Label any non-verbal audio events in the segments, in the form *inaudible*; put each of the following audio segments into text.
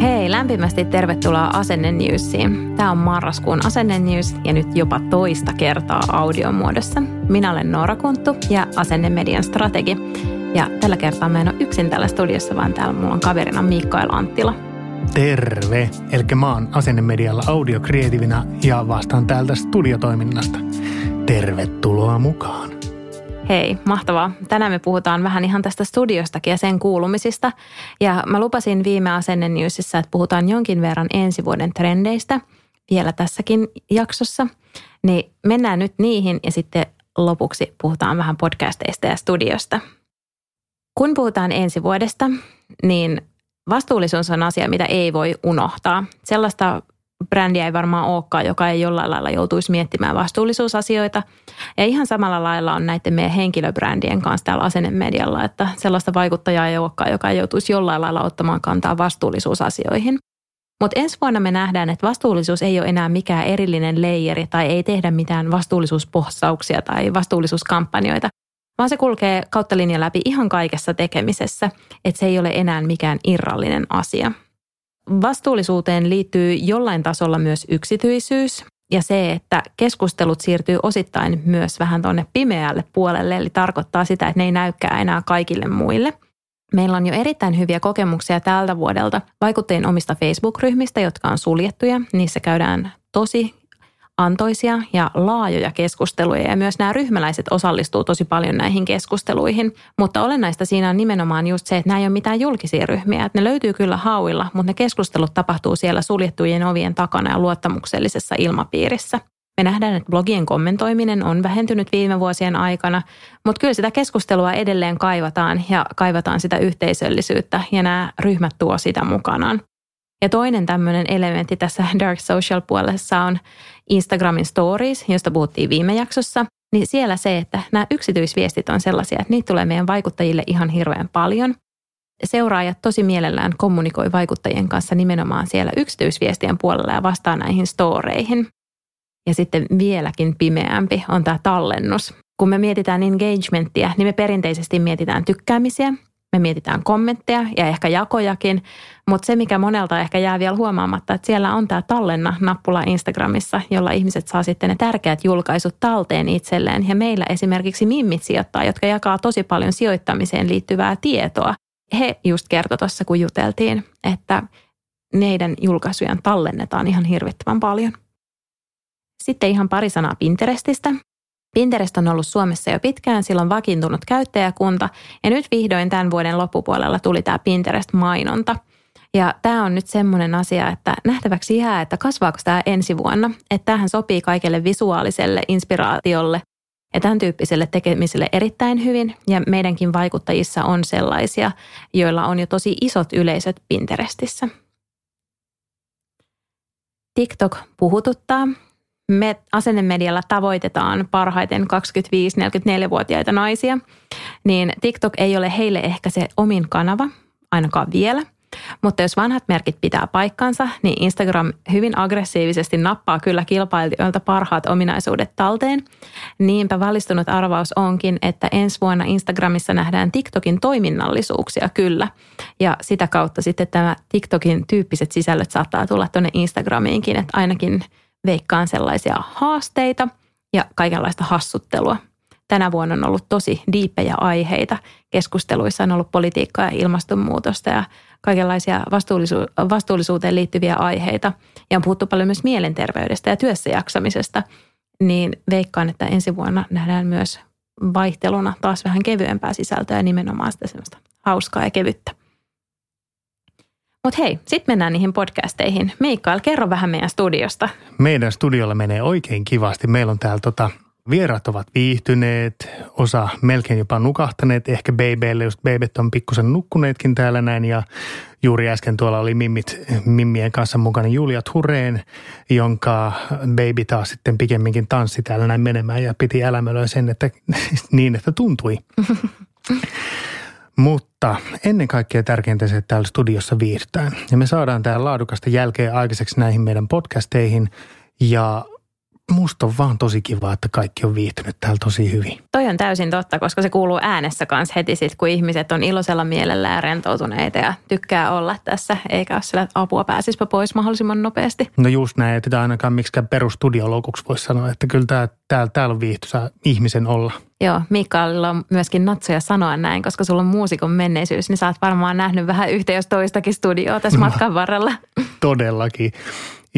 Hei, lämpimästi tervetuloa Asenne Newsiin. Tämä on marraskuun Asenne News ja nyt jopa toista kertaa audiomuodossa. Minä olen Noora Kunttu ja Asenne Median strategi. Ja tällä kertaa mä en ole yksin täällä studiossa, vaan täällä mulla on kaverina Mikael Anttila. Terve! Eli mä oon Asennemedialla audiokreatiivina ja vastaan täältä studiotoiminnasta. Tervetuloa mukaan! Hei, mahtavaa. Tänään me puhutaan vähän ihan tästä studiostakin ja sen kuulumisista. Ja mä lupasin viime Asenne Newsissa, että puhutaan jonkin verran ensi vuoden trendeistä vielä tässäkin jaksossa. Niin mennään nyt niihin ja sitten lopuksi puhutaan vähän podcasteista ja studiosta. Kun puhutaan ensi vuodesta, niin vastuullisuus on asia, mitä ei voi unohtaa. Sellaista brändiä ei varmaan olekaan, joka ei jollain lailla joutuisi miettimään vastuullisuusasioita. Ja ihan samalla lailla on näiden meidän henkilöbrändien kanssa täällä asennemedialla, että sellaista vaikuttajaa ei olekaan, joka ei joutuisi jollain lailla ottamaan kantaa vastuullisuusasioihin. Mutta ensi vuonna me nähdään, että vastuullisuus ei ole enää mikään erillinen leijeri tai ei tehdä mitään vastuullisuuspohsauksia tai vastuullisuuskampanjoita, vaan se kulkee kautta linjan läpi ihan kaikessa tekemisessä, että se ei ole enää mikään irrallinen asia. Vastuullisuuteen liittyy jollain tasolla myös yksityisyys ja se, että keskustelut siirtyy osittain myös vähän tuonne pimeälle puolelle, eli tarkoittaa sitä, että ne ei näykää enää kaikille muille. Meillä on jo erittäin hyviä kokemuksia tältä vuodelta vaikuttajien omista Facebook-ryhmistä, jotka on suljettuja. Niissä käydään tosi antoisia ja laajoja keskusteluja ja myös nämä ryhmäläiset osallistuu tosi paljon näihin keskusteluihin. Mutta olennaista siinä on nimenomaan just se, että nämä ei ole mitään julkisia ryhmiä. Että ne löytyy kyllä hauilla, mutta ne keskustelut tapahtuu siellä suljettujen ovien takana ja luottamuksellisessa ilmapiirissä. Me nähdään, että blogien kommentoiminen on vähentynyt viime vuosien aikana, mutta kyllä sitä keskustelua edelleen kaivataan ja kaivataan sitä yhteisöllisyyttä ja nämä ryhmät tuo sitä mukanaan. Ja toinen tämmöinen elementti tässä *laughs* Dark Social-puolessa on Instagramin stories, josta puhuttiin viime jaksossa. Niin siellä se, että nämä yksityisviestit on sellaisia, että niitä tulee meidän vaikuttajille ihan hirveän paljon. Seuraajat tosi mielellään kommunikoi vaikuttajien kanssa nimenomaan siellä yksityisviestien puolella ja vastaa näihin storeihin. Ja sitten vieläkin pimeämpi on tämä tallennus. Kun me mietitään engagementtia, niin me perinteisesti mietitään tykkäämisiä me mietitään kommentteja ja ehkä jakojakin, mutta se mikä monelta ehkä jää vielä huomaamatta, että siellä on tämä tallenna-nappula Instagramissa, jolla ihmiset saa sitten ne tärkeät julkaisut talteen itselleen. Ja meillä esimerkiksi mimmit sijoittaa, jotka jakaa tosi paljon sijoittamiseen liittyvää tietoa. He just kertoi tuossa, kun juteltiin, että neidän julkaisujen tallennetaan ihan hirvittävän paljon. Sitten ihan pari sanaa Pinterestistä. Pinterest on ollut Suomessa jo pitkään, sillä on vakiintunut käyttäjäkunta ja nyt vihdoin tämän vuoden loppupuolella tuli tämä Pinterest-mainonta. Ja tämä on nyt semmoinen asia, että nähtäväksi jää, että kasvaako tämä ensi vuonna. Että tämähän sopii kaikelle visuaaliselle inspiraatiolle ja tämän tyyppiselle tekemiselle erittäin hyvin. Ja meidänkin vaikuttajissa on sellaisia, joilla on jo tosi isot yleisöt Pinterestissä. TikTok puhututtaa me asennemedialla tavoitetaan parhaiten 25-44-vuotiaita naisia, niin TikTok ei ole heille ehkä se omin kanava, ainakaan vielä. Mutta jos vanhat merkit pitää paikkansa, niin Instagram hyvin aggressiivisesti nappaa kyllä kilpailijoilta parhaat ominaisuudet talteen. Niinpä valistunut arvaus onkin, että ensi vuonna Instagramissa nähdään TikTokin toiminnallisuuksia kyllä. Ja sitä kautta sitten tämä TikTokin tyyppiset sisällöt saattaa tulla tuonne Instagramiinkin, että ainakin – veikkaan sellaisia haasteita ja kaikenlaista hassuttelua. Tänä vuonna on ollut tosi diippejä aiheita. Keskusteluissa on ollut politiikkaa ja ilmastonmuutosta ja kaikenlaisia vastuullisu- vastuullisuuteen liittyviä aiheita. Ja on puhuttu paljon myös mielenterveydestä ja työssäjaksamisesta. Niin veikkaan, että ensi vuonna nähdään myös vaihteluna taas vähän kevyempää sisältöä ja nimenomaan sitä hauskaa ja kevyttä. Mutta hei, sitten mennään niihin podcasteihin. Mikael, kerro vähän meidän studiosta. Meidän studiolla menee oikein kivasti. Meillä on täällä tota Vierat ovat viihtyneet, osa melkein jopa nukahtaneet, ehkä babyille, just babyt on pikkusen nukkuneetkin täällä näin ja juuri äsken tuolla oli mimmit, mimmien kanssa mukana Julia Tureen, jonka baby taas sitten pikemminkin tanssi täällä näin menemään ja piti älämölöä sen, että *laughs* niin, että tuntui. *laughs* Mutta ennen kaikkea tärkeintä se, että täällä studiossa viihdetään. Ja me saadaan täällä laadukasta jälkeen aikaiseksi näihin meidän podcasteihin. Ja musta on vaan tosi kiva, että kaikki on viihtynyt täällä tosi hyvin. Toi on täysin totta, koska se kuuluu äänessä kanssa heti sit, kun ihmiset on iloisella mielellä ja rentoutuneita ja tykkää olla tässä, eikä ole sillä, että apua pääsispä pois mahdollisimman nopeasti. No just näin, että ainakaan miksikään perustudiologuksi voisi sanoa, että kyllä tää, täällä, täällä on viihtyisä ihmisen olla. Joo, Mikaelilla on myöskin natsoja sanoa näin, koska sulla on muusikon menneisyys, niin sä oot varmaan nähnyt vähän yhtä jos toistakin studioa tässä no, matkan varrella. Todellakin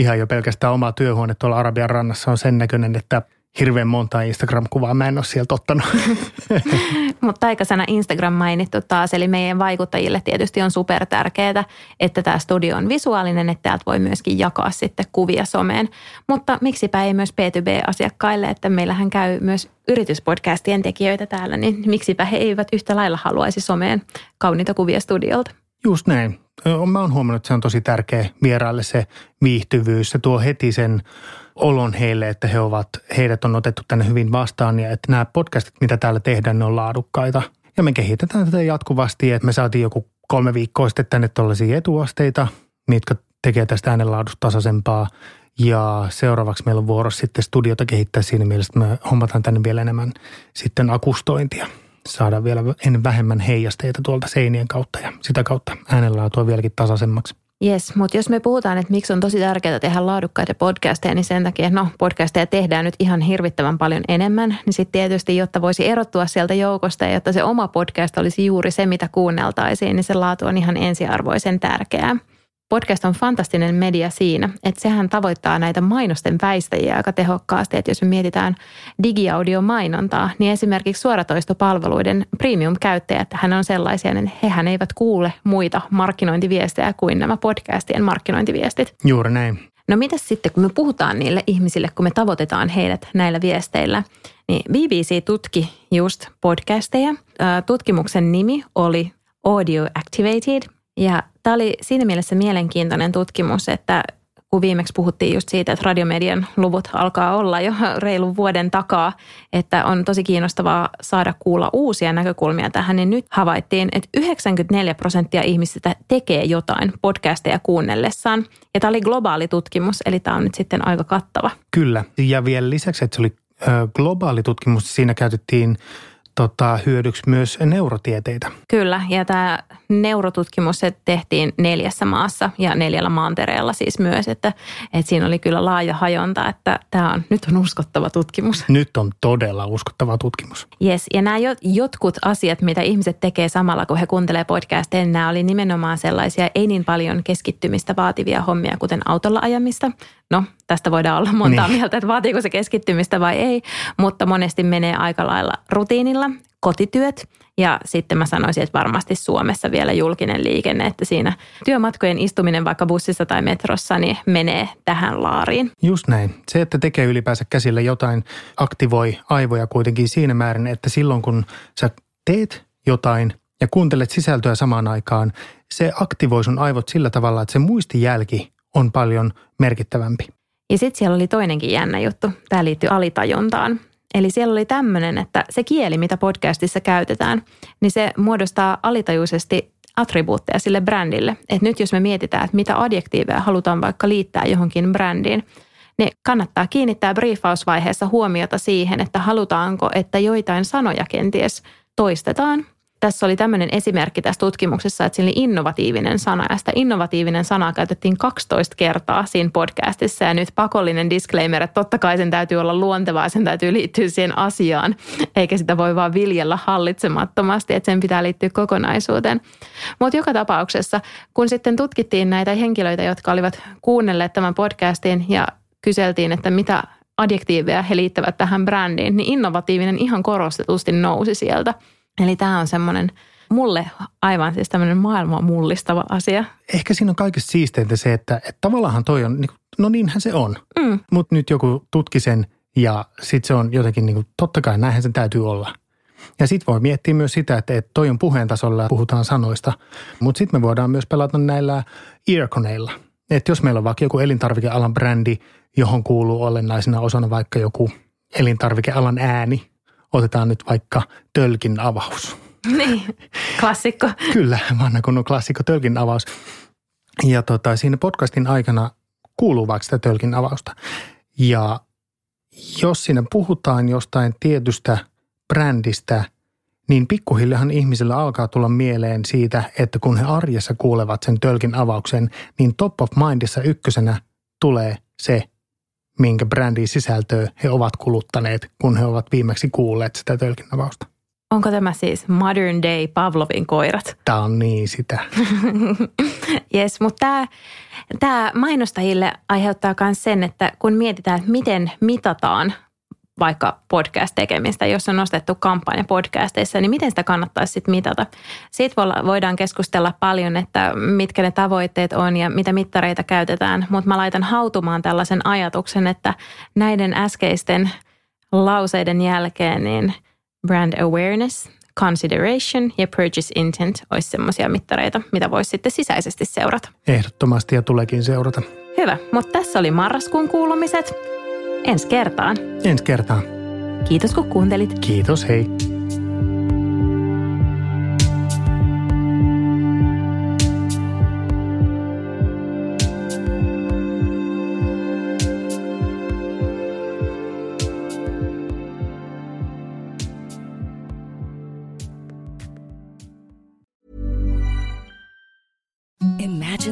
ihan jo pelkästään oma työhuone tuolla Arabian rannassa on sen näköinen, että hirveän monta Instagram-kuvaa mä en ole sieltä ottanut. *laughs* Mutta taikasana Instagram mainittu taas, eli meidän vaikuttajille tietysti on super tärkeää, että tämä studio on visuaalinen, että täältä voi myöskin jakaa sitten kuvia someen. Mutta miksipä ei myös B2B-asiakkaille, että meillähän käy myös yrityspodcastien tekijöitä täällä, niin miksipä he eivät yhtä lailla haluaisi someen kauniita kuvia studiolta. Just näin. Mä oon huomannut, että se on tosi tärkeä vieraille se viihtyvyys. Se tuo heti sen olon heille, että he ovat, heidät on otettu tänne hyvin vastaan ja että nämä podcastit, mitä täällä tehdään, ne on laadukkaita. Ja me kehitetään tätä jatkuvasti, että me saatiin joku kolme viikkoa sitten tänne tuollaisia etuasteita, mitkä tekee tästä äänenlaadusta tasaisempaa. Ja seuraavaksi meillä on vuorossa sitten studiota kehittää siinä mielessä, että me hommataan tänne vielä enemmän sitten akustointia saada vielä en vähemmän heijasteita tuolta seinien kautta ja sitä kautta äänenlaatua vieläkin tasaisemmaksi. Yes, mutta jos me puhutaan, että miksi on tosi tärkeää tehdä laadukkaita podcasteja, niin sen takia, no podcasteja tehdään nyt ihan hirvittävän paljon enemmän, niin sitten tietysti, jotta voisi erottua sieltä joukosta ja jotta se oma podcast olisi juuri se, mitä kuunneltaisiin, niin se laatu on ihan ensiarvoisen tärkeää. Podcast on fantastinen media siinä, että sehän tavoittaa näitä mainosten väistäjiä aika tehokkaasti. Että jos me mietitään digiaudiomainontaa, niin esimerkiksi suoratoistopalveluiden premium-käyttäjät, hän on sellaisia, että hehän eivät kuule muita markkinointiviestejä kuin nämä podcastien markkinointiviestit. Juuri näin. No mitä sitten, kun me puhutaan niille ihmisille, kun me tavoitetaan heidät näillä viesteillä, niin BBC tutki just podcasteja. Tutkimuksen nimi oli Audio Activated – ja tämä oli siinä mielessä mielenkiintoinen tutkimus, että kun viimeksi puhuttiin just siitä, että radiomedian luvut alkaa olla jo *laughs* reilun vuoden takaa, että on tosi kiinnostavaa saada kuulla uusia näkökulmia tähän, niin nyt havaittiin, että 94 prosenttia ihmisistä tekee jotain podcasteja kuunnellessaan. Ja tämä oli globaali tutkimus, eli tämä on nyt sitten aika kattava. Kyllä, ja vielä lisäksi, että se oli globaali tutkimus, siinä käytettiin tota, hyödyksi myös neurotieteitä. Kyllä, ja tämä neurotutkimus se tehtiin neljässä maassa ja neljällä maantereella siis myös, että, että siinä oli kyllä laaja hajonta, että tämä on, nyt on uskottava tutkimus. Nyt on todella uskottava tutkimus. Yes, ja nämä jotkut asiat, mitä ihmiset tekee samalla, kun he kuuntelee podcasteja, nämä oli nimenomaan sellaisia ei niin paljon keskittymistä vaativia hommia, kuten autolla ajamista. No, tästä voidaan olla montaa niin. mieltä, että vaatiiko se keskittymistä vai ei, mutta monesti menee aika lailla rutiinilla kotityöt ja sitten mä sanoisin, että varmasti Suomessa vielä julkinen liikenne, että siinä työmatkojen istuminen vaikka bussissa tai metrossa niin menee tähän laariin. Just näin. Se, että tekee ylipäänsä käsillä jotain, aktivoi aivoja kuitenkin siinä määrin, että silloin kun sä teet jotain ja kuuntelet sisältöä samaan aikaan, se aktivoi sun aivot sillä tavalla, että se muistijälki on paljon merkittävämpi. Ja sitten siellä oli toinenkin jännä juttu. Tämä liittyy alitajuntaan. Eli siellä oli tämmöinen, että se kieli, mitä podcastissa käytetään, niin se muodostaa alitajuisesti attribuutteja sille brändille. Että nyt jos me mietitään, että mitä adjektiiveja halutaan vaikka liittää johonkin brändiin, niin kannattaa kiinnittää briefausvaiheessa huomiota siihen, että halutaanko, että joitain sanoja kenties toistetaan tässä oli tämmöinen esimerkki tässä tutkimuksessa, että siinä oli innovatiivinen sana ja sitä innovatiivinen sanaa käytettiin 12 kertaa siinä podcastissa ja nyt pakollinen disclaimer, että totta kai sen täytyy olla luontevaa, sen täytyy liittyä siihen asiaan, eikä sitä voi vaan viljellä hallitsemattomasti, että sen pitää liittyä kokonaisuuteen. Mutta joka tapauksessa, kun sitten tutkittiin näitä henkilöitä, jotka olivat kuunnelleet tämän podcastin ja kyseltiin, että mitä adjektiiveja he liittävät tähän brändiin, niin innovatiivinen ihan korostetusti nousi sieltä – Eli tämä on semmoinen mulle aivan siis tämmöinen maailman mullistava asia. Ehkä siinä on kaikista siisteintä se, että, että tavallaan toi on, no niinhän se on. Mm. Mutta nyt joku tutki sen Ja sitten se on jotenkin niin kuin, totta kai näinhän sen täytyy olla. Ja sitten voi miettiä myös sitä, että, että toi on puheen tasolla ja puhutaan sanoista. Mutta sitten me voidaan myös pelata näillä earconeilla. Että jos meillä on vaikka joku elintarvikealan brändi, johon kuuluu olennaisena osana vaikka joku elintarvikealan ääni. Otetaan nyt vaikka tölkin avaus. Niin, klassikko. Kyllä, vanha kunnon klassikko tölkin avaus. Ja tota, siinä podcastin aikana kuuluu vaikka sitä tölkin avausta. Ja jos siinä puhutaan jostain tietystä brändistä, niin pikkuhiljahan ihmisillä alkaa tulla mieleen siitä, että kun he arjessa kuulevat sen tölkin avauksen, niin top of mindissa ykkösenä tulee se, minkä brändin sisältöä he ovat kuluttaneet, kun he ovat viimeksi kuulleet sitä tölkin avausta. Onko tämä siis modern day Pavlovin koirat? Tämä on niin sitä. *laughs* yes, mutta tämä, tämä mainostajille aiheuttaa myös sen, että kun mietitään, että miten mitataan vaikka podcast-tekemistä, jos on nostettu kampanja podcasteissa, niin miten sitä kannattaisi sitten mitata? Siitä voidaan keskustella paljon, että mitkä ne tavoitteet on ja mitä mittareita käytetään, mutta mä laitan hautumaan tällaisen ajatuksen, että näiden äskeisten lauseiden jälkeen niin brand awareness, consideration ja purchase intent olisi semmoisia mittareita, mitä voisi sitten sisäisesti seurata. Ehdottomasti ja tuleekin seurata. Hyvä, mutta tässä oli marraskuun kuulumiset. Ensi kertaan. Ensi kertaan. Kiitos kun kuuntelit. Kiitos, hei.